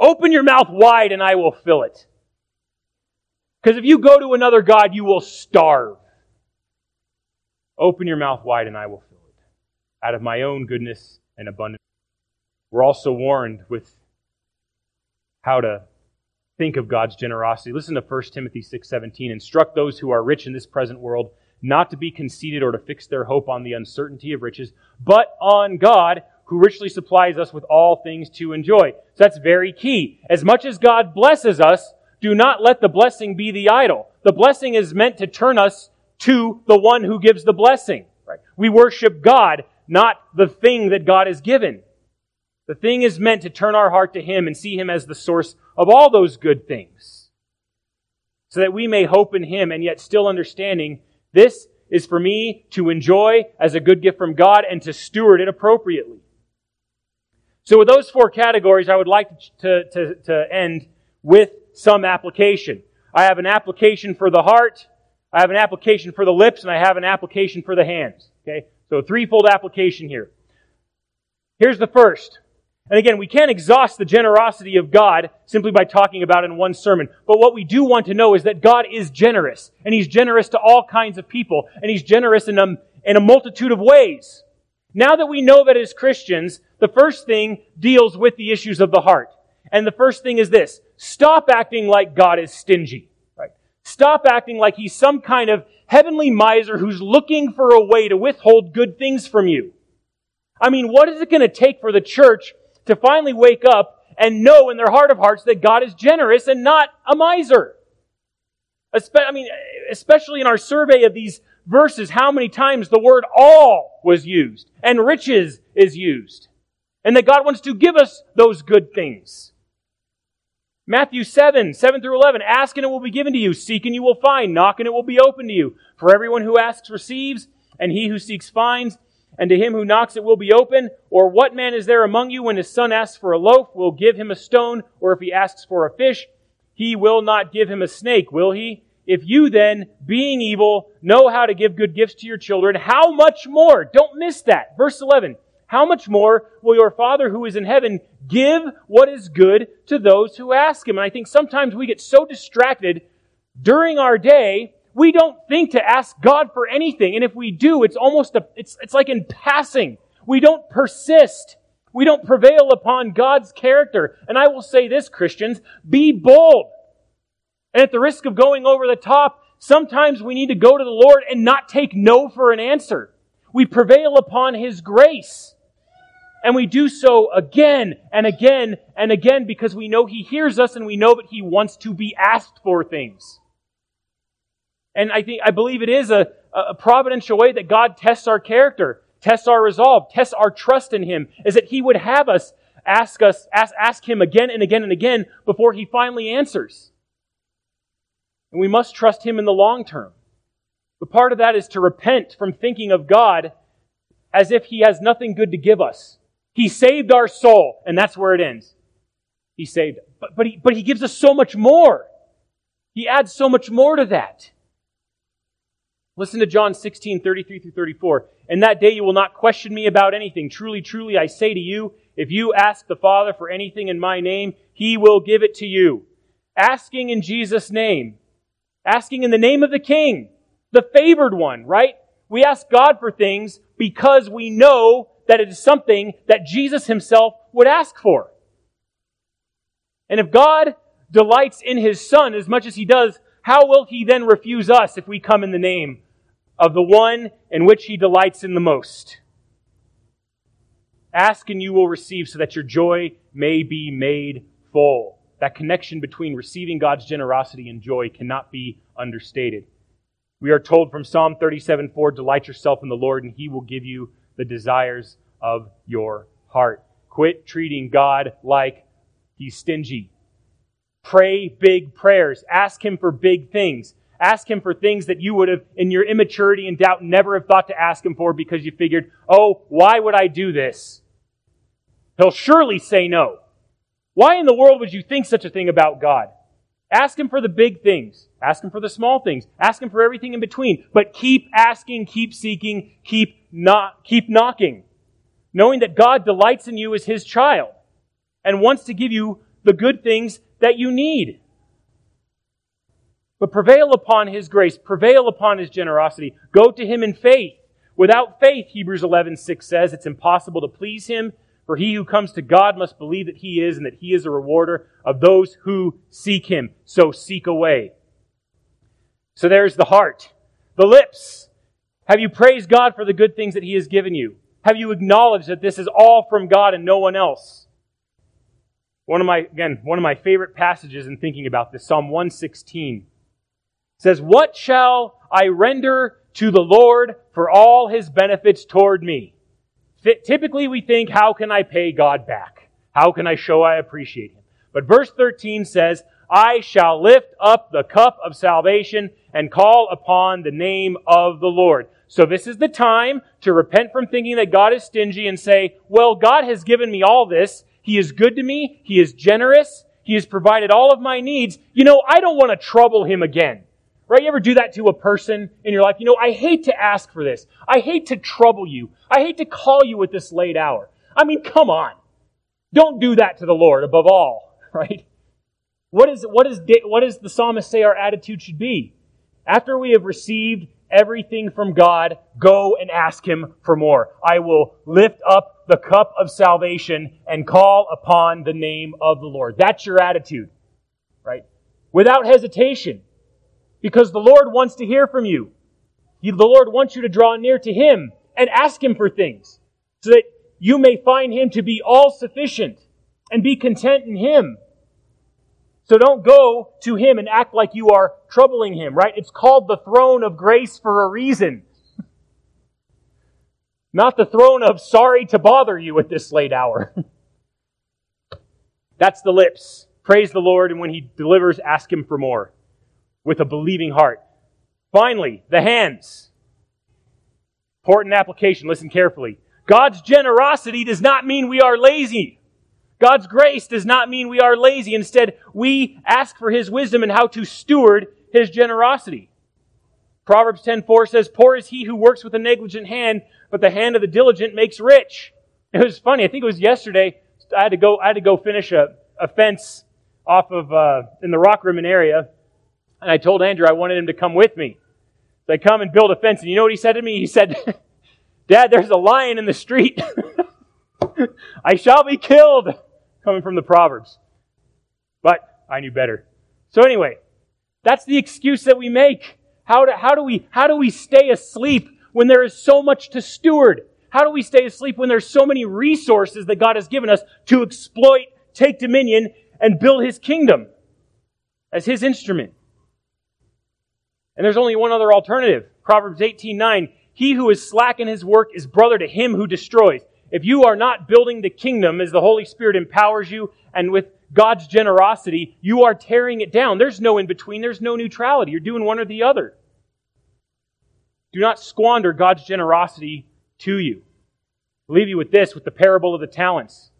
Open your mouth wide and I will fill it. Because if you go to another God, you will starve. Open your mouth wide and I will fill it. Out of my own goodness and abundance. We're also warned with how to think of God's generosity. Listen to 1 Timothy 6:17. Instruct those who are rich in this present world not to be conceited or to fix their hope on the uncertainty of riches, but on God, who richly supplies us with all things to enjoy. So that's very key. As much as God blesses us, do not let the blessing be the idol. The blessing is meant to turn us to the one who gives the blessing. Right? We worship God, not the thing that God has given. The thing is meant to turn our heart to Him and see Him as the source of all those good things. So that we may hope in Him and yet still understanding this is for me to enjoy as a good gift from God and to steward it appropriately. So with those four categories, I would like to, to, to end with some application. I have an application for the heart, I have an application for the lips, and I have an application for the hands. Okay? So threefold application here. Here's the first. And again, we can't exhaust the generosity of God simply by talking about it in one sermon. But what we do want to know is that God is generous. And He's generous to all kinds of people. And He's generous in a, in a multitude of ways. Now that we know that as Christians, the first thing deals with the issues of the heart. And the first thing is this. Stop acting like God is stingy. Right? Stop acting like He's some kind of heavenly miser who's looking for a way to withhold good things from you. I mean, what is it going to take for the church to finally wake up and know in their heart of hearts that God is generous and not a miser. I mean, especially in our survey of these verses, how many times the word all was used and riches is used. And that God wants to give us those good things. Matthew 7, 7 through 11, ask and it will be given to you, seek and you will find, knock and it will be open to you. For everyone who asks receives, and he who seeks finds, and to him who knocks it will be open? Or what man is there among you when his son asks for a loaf, will give him a stone, or if he asks for a fish, he will not give him a snake, will he? If you then, being evil, know how to give good gifts to your children, how much more? Don't miss that. Verse 11. How much more will your Father who is in heaven give what is good to those who ask him? And I think sometimes we get so distracted during our day we don't think to ask God for anything. And if we do, it's almost a, it's, it's like in passing. We don't persist. We don't prevail upon God's character. And I will say this, Christians, be bold. And at the risk of going over the top, sometimes we need to go to the Lord and not take no for an answer. We prevail upon His grace. And we do so again and again and again because we know He hears us and we know that He wants to be asked for things. And I think, I believe it is a, a providential way that God tests our character, tests our resolve, tests our trust in Him, is that He would have us ask us, ask, ask Him again and again and again before He finally answers. And we must trust Him in the long term. But part of that is to repent from thinking of God as if He has nothing good to give us. He saved our soul, and that's where it ends. He saved, but, but, he, but He gives us so much more. He adds so much more to that. Listen to John 16, 33 through 34. In that day you will not question me about anything. Truly, truly, I say to you, if you ask the Father for anything in my name, he will give it to you. Asking in Jesus' name. Asking in the name of the King. The favored one, right? We ask God for things because we know that it is something that Jesus himself would ask for. And if God delights in his Son as much as he does, how will he then refuse us if we come in the name of the one in which he delights in the most. Ask and you will receive so that your joy may be made full. That connection between receiving God's generosity and joy cannot be understated. We are told from Psalm 37 4, delight yourself in the Lord, and he will give you the desires of your heart. Quit treating God like he's stingy. Pray big prayers. Ask him for big things. Ask him for things that you would have, in your immaturity and doubt, never have thought to ask him for because you figured, oh, why would I do this? He'll surely say no. Why in the world would you think such a thing about God? Ask him for the big things. Ask him for the small things. Ask him for everything in between. But keep asking, keep seeking, keep not, keep knocking. Knowing that God delights in you as his child and wants to give you the good things that you need. But prevail upon His grace, prevail upon His generosity. Go to Him in faith. Without faith, Hebrews 11, 6 says, it's impossible to please Him, for he who comes to God must believe that He is and that He is a rewarder of those who seek Him. So seek away. So there's the heart. The lips. Have you praised God for the good things that He has given you? Have you acknowledged that this is all from God and no one else? One of my, again, one of my favorite passages in thinking about this, Psalm 116, says, What shall I render to the Lord for all his benefits toward me? Typically we think, how can I pay God back? How can I show I appreciate him? But verse 13 says, I shall lift up the cup of salvation and call upon the name of the Lord. So this is the time to repent from thinking that God is stingy and say, well, God has given me all this. He is good to me. He is generous. He has provided all of my needs. You know, I don't want to trouble him again. Right? You ever do that to a person in your life? You know, I hate to ask for this. I hate to trouble you. I hate to call you at this late hour. I mean, come on. Don't do that to the Lord above all, right? What is, what is, what does the psalmist say our attitude should be? After we have received everything from God, go and ask Him for more. I will lift up the cup of salvation and call upon the name of the Lord. That's your attitude, right? Without hesitation. Because the Lord wants to hear from you. The Lord wants you to draw near to Him and ask Him for things so that you may find Him to be all sufficient and be content in Him. So don't go to him and act like you are troubling him, right? It's called the throne of grace for a reason. Not the throne of sorry to bother you at this late hour. That's the lips. Praise the Lord, and when he delivers, ask him for more with a believing heart. Finally, the hands. Important application. Listen carefully. God's generosity does not mean we are lazy. God's grace does not mean we are lazy. Instead, we ask for His wisdom and how to steward His generosity. Proverbs 10:4 says, "Poor is he who works with a negligent hand, but the hand of the diligent makes rich." It was funny. I think it was yesterday. I had to go. I had to go finish a, a fence off of uh, in the Rockrimmon area, and I told Andrew I wanted him to come with me. So I come and build a fence, and you know what he said to me? He said, "Dad, there's a lion in the street." I shall be killed, coming from the Proverbs. But I knew better. So anyway, that's the excuse that we make. How do, how do we, how do we stay asleep when there is so much to steward? How do we stay asleep when there's so many resources that God has given us to exploit, take dominion, and build His kingdom as His instrument? And there's only one other alternative. Proverbs 18:9. He who is slack in his work is brother to him who destroys. If you are not building the kingdom as the Holy Spirit empowers you and with God's generosity, you are tearing it down. There's no in between, there's no neutrality. You're doing one or the other. Do not squander God's generosity to you. I'll leave you with this, with the parable of the talents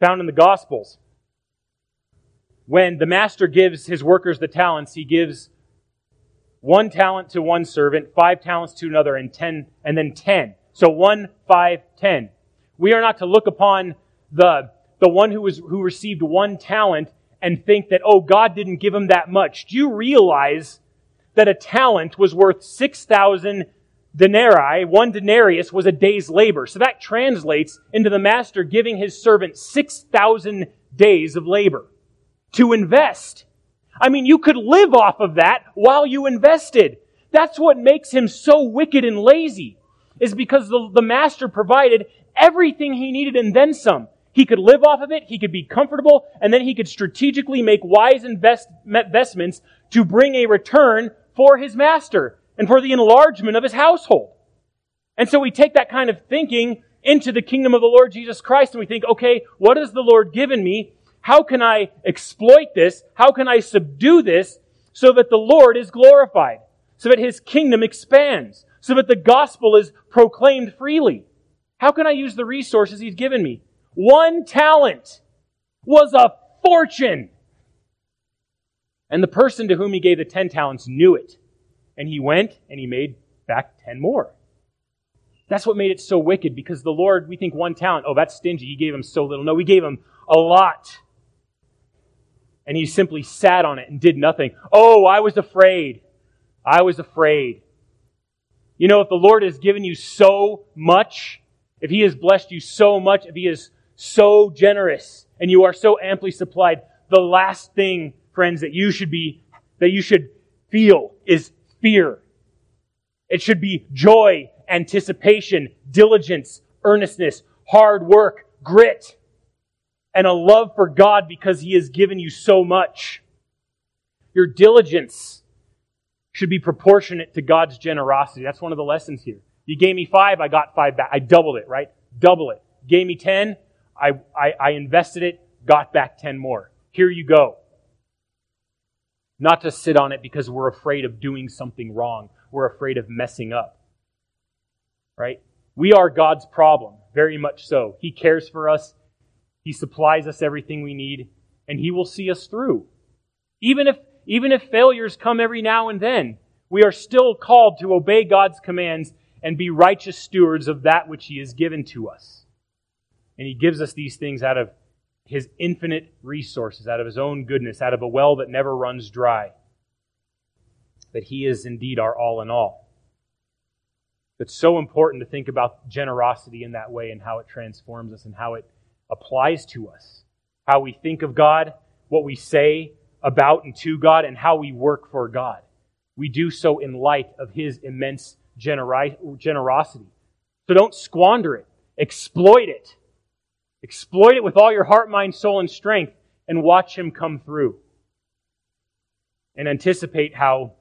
found in the Gospels. When the master gives his workers the talents, he gives one talent to one servant, five talents to another, and ten, and then ten. So one, five, ten. We are not to look upon the, the one who, was, who received one talent and think that, oh, God didn't give him that much. Do you realize that a talent was worth 6,000 denarii? One denarius was a day's labor. So that translates into the master giving his servant 6,000 days of labor to invest. I mean, you could live off of that while you invested. That's what makes him so wicked and lazy, is because the, the master provided everything he needed and then some. He could live off of it, he could be comfortable, and then he could strategically make wise invest, investments to bring a return for his master and for the enlargement of his household. And so we take that kind of thinking into the kingdom of the Lord Jesus Christ and we think, okay, what has the Lord given me? How can I exploit this? How can I subdue this so that the Lord is glorified? So that his kingdom expands? So that the gospel is proclaimed freely? How can I use the resources he's given me? One talent was a fortune. And the person to whom he gave the 10 talents knew it. And he went and he made back 10 more. That's what made it so wicked because the Lord, we think one talent, oh, that's stingy. He gave him so little. No, we gave him a lot. And he simply sat on it and did nothing. Oh, I was afraid. I was afraid. You know, if the Lord has given you so much, if He has blessed you so much, if He is so generous and you are so amply supplied, the last thing, friends, that you should be, that you should feel is fear. It should be joy, anticipation, diligence, earnestness, hard work, grit, and a love for God because He has given you so much. Your diligence should be proportionate to God's generosity. That's one of the lessons here. You gave me five, I got five back. I doubled it, right? Double it. Gave me ten, I, I, I invested it, got back ten more. Here you go. Not to sit on it because we're afraid of doing something wrong. We're afraid of messing up. Right? We are God's problem, very much so. He cares for us. He supplies us everything we need, and He will see us through. Even if, even if failures come every now and then, we are still called to obey God's commands and be righteous stewards of that which He has given to us. And He gives us these things out of His infinite resources, out of His own goodness, out of a well that never runs dry. That He is indeed our all in all. It's so important to think about generosity in that way and how it transforms us and how it applies to us. How we think of God, what we say about and to God, and how we work for God. We do so in light of His immense generosity. So don't squander it. Exploit it. Exploit it with all your heart, mind, soul, and strength, and watch Him come through. And anticipate how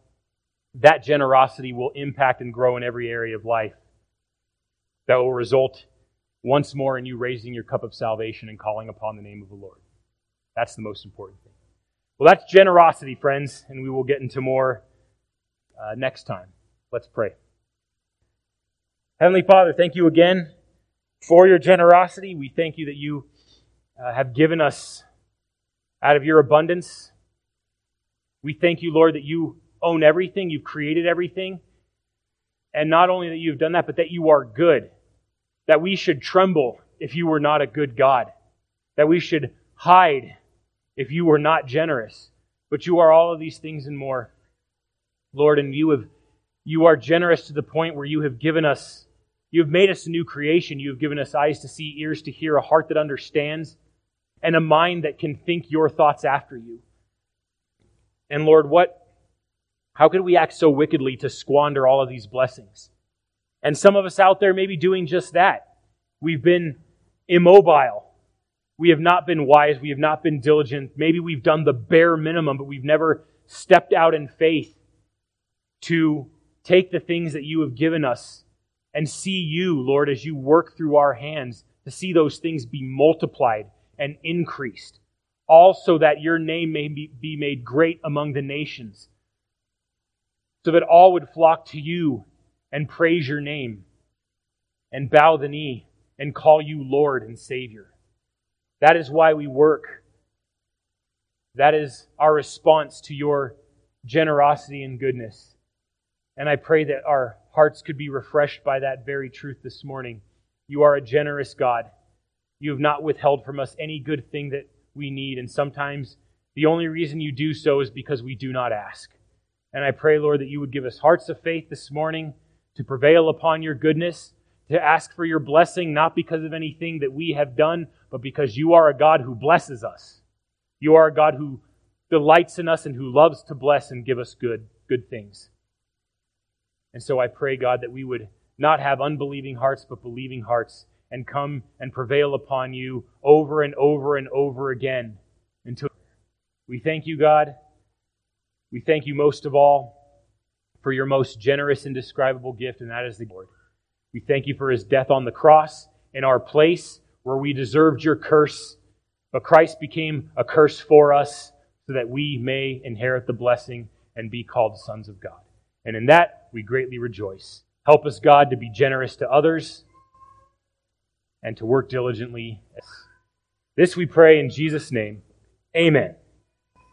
that generosity will impact and grow in every area of life. That will result once more in you raising your cup of salvation and calling upon the name of the Lord. That's the most important thing. Well, that's generosity, friends, and we will get into more uh, next time. Let's pray. Heavenly Father, thank you again for your generosity. We thank you that you uh, have given us out of your abundance. We thank you, Lord, that you own everything, you've created everything. And not only that you've done that, but that you are good. That we should tremble if you were not a good God. That we should hide if you were not generous. But you are all of these things and more. Lord, and you have you are generous to the point where you have given us you have made us a new creation. You have given us eyes to see, ears to hear, a heart that understands, and a mind that can think your thoughts after you. And Lord, what how could we act so wickedly to squander all of these blessings? And some of us out there may be doing just that. We've been immobile. We have not been wise. We have not been diligent. Maybe we've done the bare minimum, but we've never stepped out in faith to take the things that you have given us and see you, Lord, as you work through our hands, to see those things be multiplied and increased. Also, that your name may be made great among the nations so that all would flock to you and praise your name and bow the knee and call you Lord and Savior. That is why we work. That is our response to your generosity and goodness. And I pray that our hearts could be refreshed by that very truth this morning. You are a generous God. You have not withheld from us any good thing that we need, and sometimes the only reason you do so is because we do not ask. And I pray, Lord, that you would give us hearts of faith this morning to prevail upon your goodness, to ask for your blessing, not because of anything that we have done, but because you are a God who blesses us. You are a God who delights in us and who loves to bless and give us good, good things. And so I pray, God, that we would not have unbelieving hearts, but believing hearts, and come and prevail upon you over and over and over again until we thank you, God. We thank you most of all for your most generous, indescribable gift, and that is the Lord. We thank you for his death on the cross in our place where we deserved your curse, but Christ became a curse for us so that we may inherit the blessing and be called sons of God. And in that we greatly rejoice. Help us, God, to be generous to others and to work diligently. This we pray in Jesus' name. Amen.